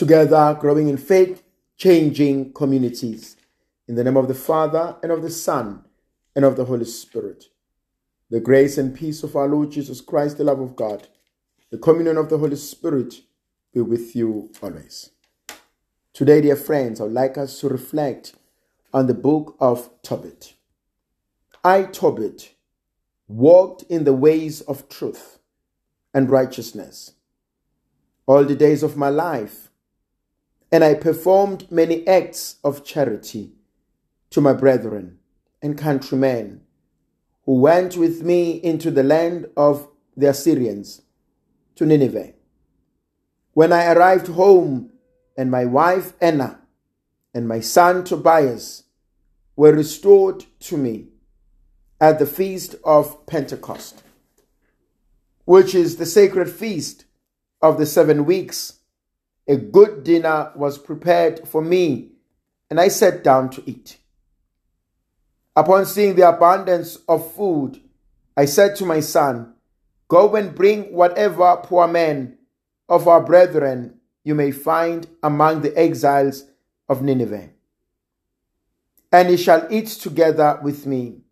together growing in faith, changing communities. In the name of the Father, and of the Son, and of the Holy Spirit. The grace and peace of our Lord Jesus Christ, the love of God, the communion of the Holy Spirit be with you always. Today, dear friends, I would like us to reflect on the book of Tobit. I, Tobit, walked in the ways of truth and righteousness all the days of my life and I performed many acts of charity to my brethren and countrymen who went with me into the land of the Assyrians to Nineveh. When I arrived home, and my wife Anna and my son Tobias were restored to me at the feast of Pentecost, which is the sacred feast of the seven weeks a good dinner was prepared for me, and I sat down to eat. Upon seeing the abundance of food, I said to my son, Go and bring whatever poor men of our brethren you may find among the exiles of Nineveh, and ye shall eat together with me.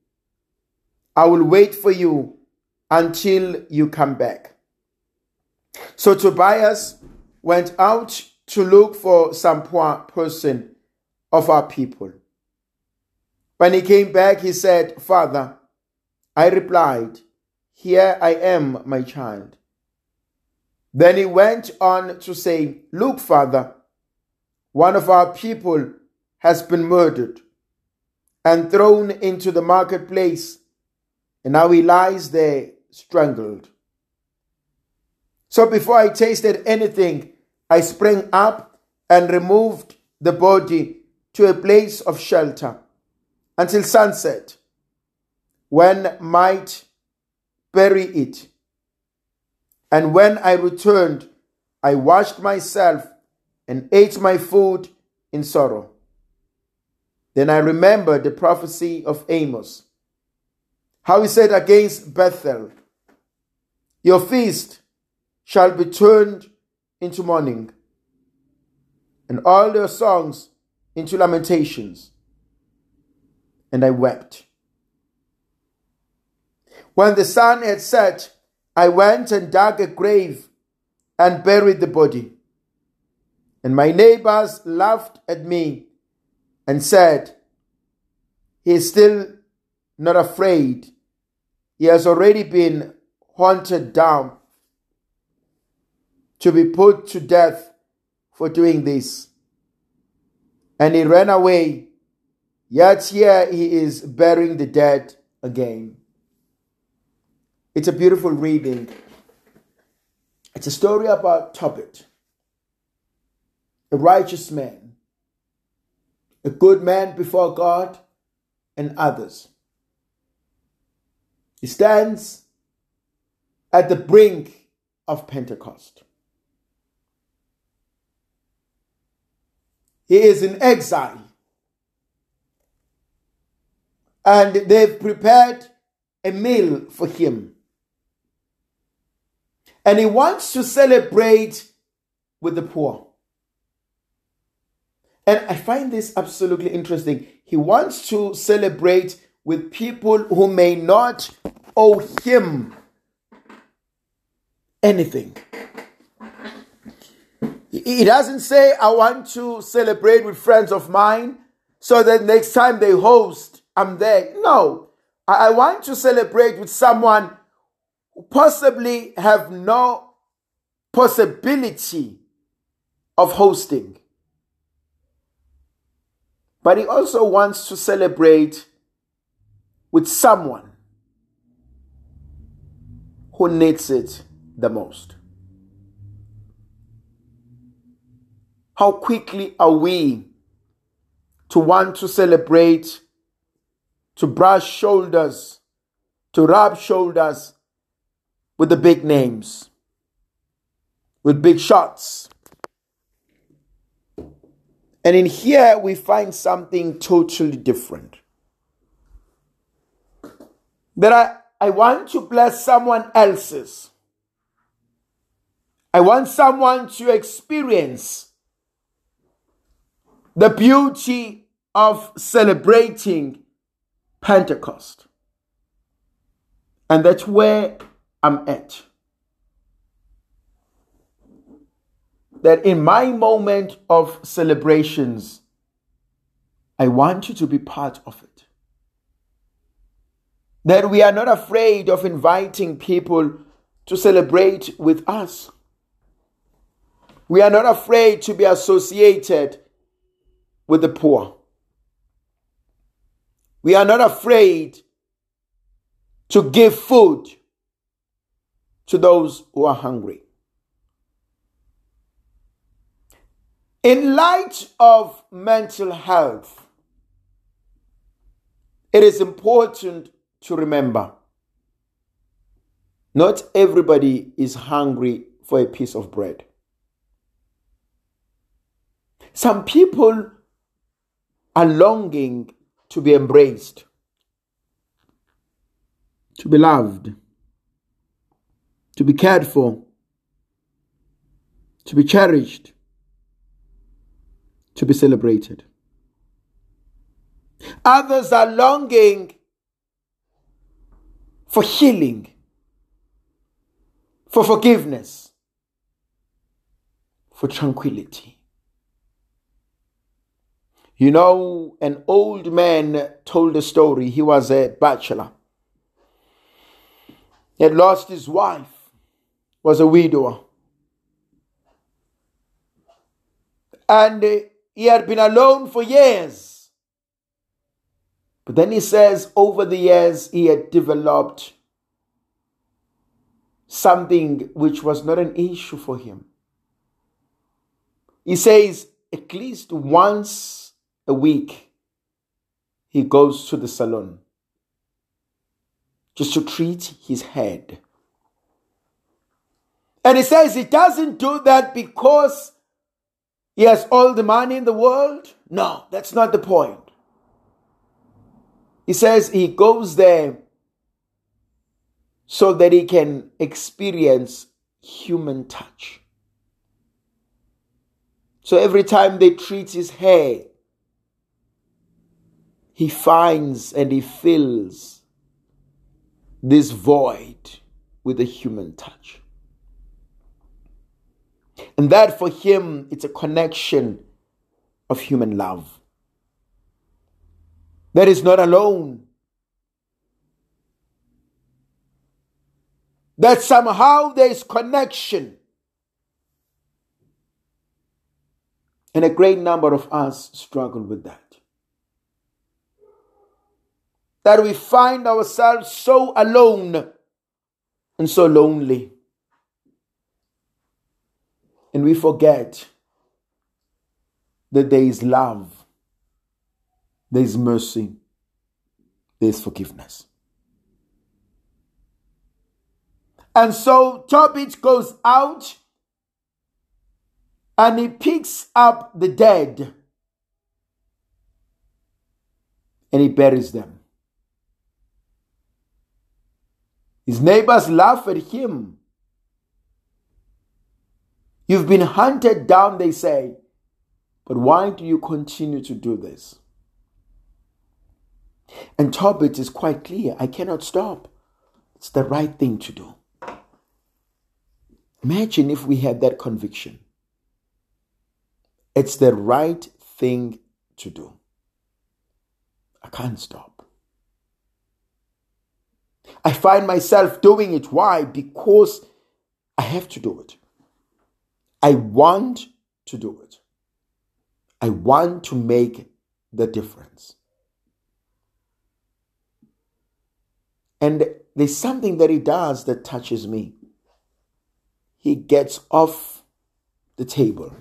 I will wait for you until you come back. So Tobias went out to look for some poor person of our people. When he came back, he said, Father, I replied, Here I am, my child. Then he went on to say, Look, Father, one of our people has been murdered and thrown into the marketplace, and now he lies there strangled. So before I tasted anything, I sprang up and removed the body to a place of shelter until sunset, when might bury it. And when I returned, I washed myself and ate my food in sorrow. Then I remembered the prophecy of Amos, how he said against Bethel, Your feast shall be turned into mourning, and all their songs into lamentations. And I wept. When the sun had set, I went and dug a grave and buried the body. And my neighbors laughed at me and said, He is still not afraid. He has already been hunted down to be put to death for doing this. And he ran away, yet here he is burying the dead again. It's a beautiful reading. It's a story about Tobit, a righteous man, a good man before God and others. He stands at the brink of Pentecost. He is in exile. And they've prepared a meal for him. And he wants to celebrate with the poor. And I find this absolutely interesting. He wants to celebrate with people who may not owe him anything. He doesn't say, I want to celebrate with friends of mine so that next time they host, I'm there. No, I want to celebrate with someone who possibly have no possibility of hosting. But he also wants to celebrate with someone who needs it the most. How quickly are we to want to celebrate, to brush shoulders, to rub shoulders with the big names, with big shots? And in here, we find something totally different. That I, I want to bless someone else's. I want someone to experience the beauty of celebrating Pentecost. And that's where I'm at. That in my moment of celebrations, I want you to be part of it. That we are not afraid of inviting people to celebrate with us. We are not afraid to be associated with the poor. We are not afraid to give food to those who are hungry. In light of mental health, it is important to remember not everybody is hungry for a piece of bread. Some people are longing to be embraced, to be loved, to be cared for, to be cherished, to be celebrated. Others are longing for healing, for forgiveness, for tranquility. You know, an old man told a story. He was a bachelor. He had lost his wife, was a widower. And uh, he had been alone for years. But then he says, over the years, he had developed something which was not an issue for him. He says, at least once a week, he goes to the salon just to treat his head. And he says he doesn't do that because he has all the money in the world. No, that's not the point. He says he goes there so that he can experience human touch. So every time they treat his hair, he finds and he fills this void with a human touch. And that for him, it's a connection of human love. That is not alone. That somehow there is connection. And a great number of us struggle with that. That we find ourselves so alone and so lonely. And we forget that there is love, there is mercy, there is forgiveness. And so Tobit goes out and he picks up the dead and he buries them. His neighbors laugh at him. You've been hunted down, they say. But why do you continue to do this? And Tobit is quite clear I cannot stop. It's the right thing to do. Imagine if we had that conviction. It's the right thing to do. I can't stop. I find myself doing it. Why? Because I have to do it. I want to do it. I want to make the difference. And there's something that he does that touches me. He gets off the table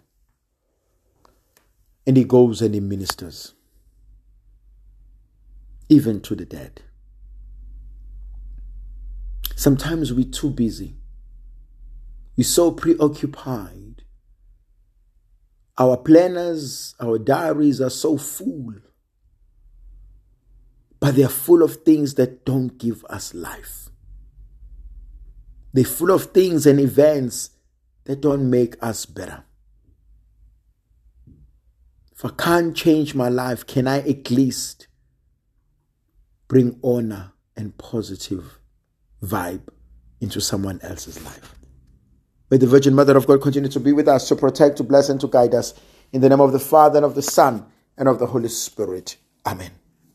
and he goes and he ministers, even to the dead. Sometimes we're too busy. We're so preoccupied. Our planners, our diaries are so full. But they're full of things that don't give us life. They're full of things and events that don't make us better. if I can't change my life, can I at least bring honor and positive vibe into someone else's life? May the Virgin Mother of God continue to be with us, to protect, to bless, and to guide us. In the name of the Father, and of the Son, and of the Holy Spirit. Amen.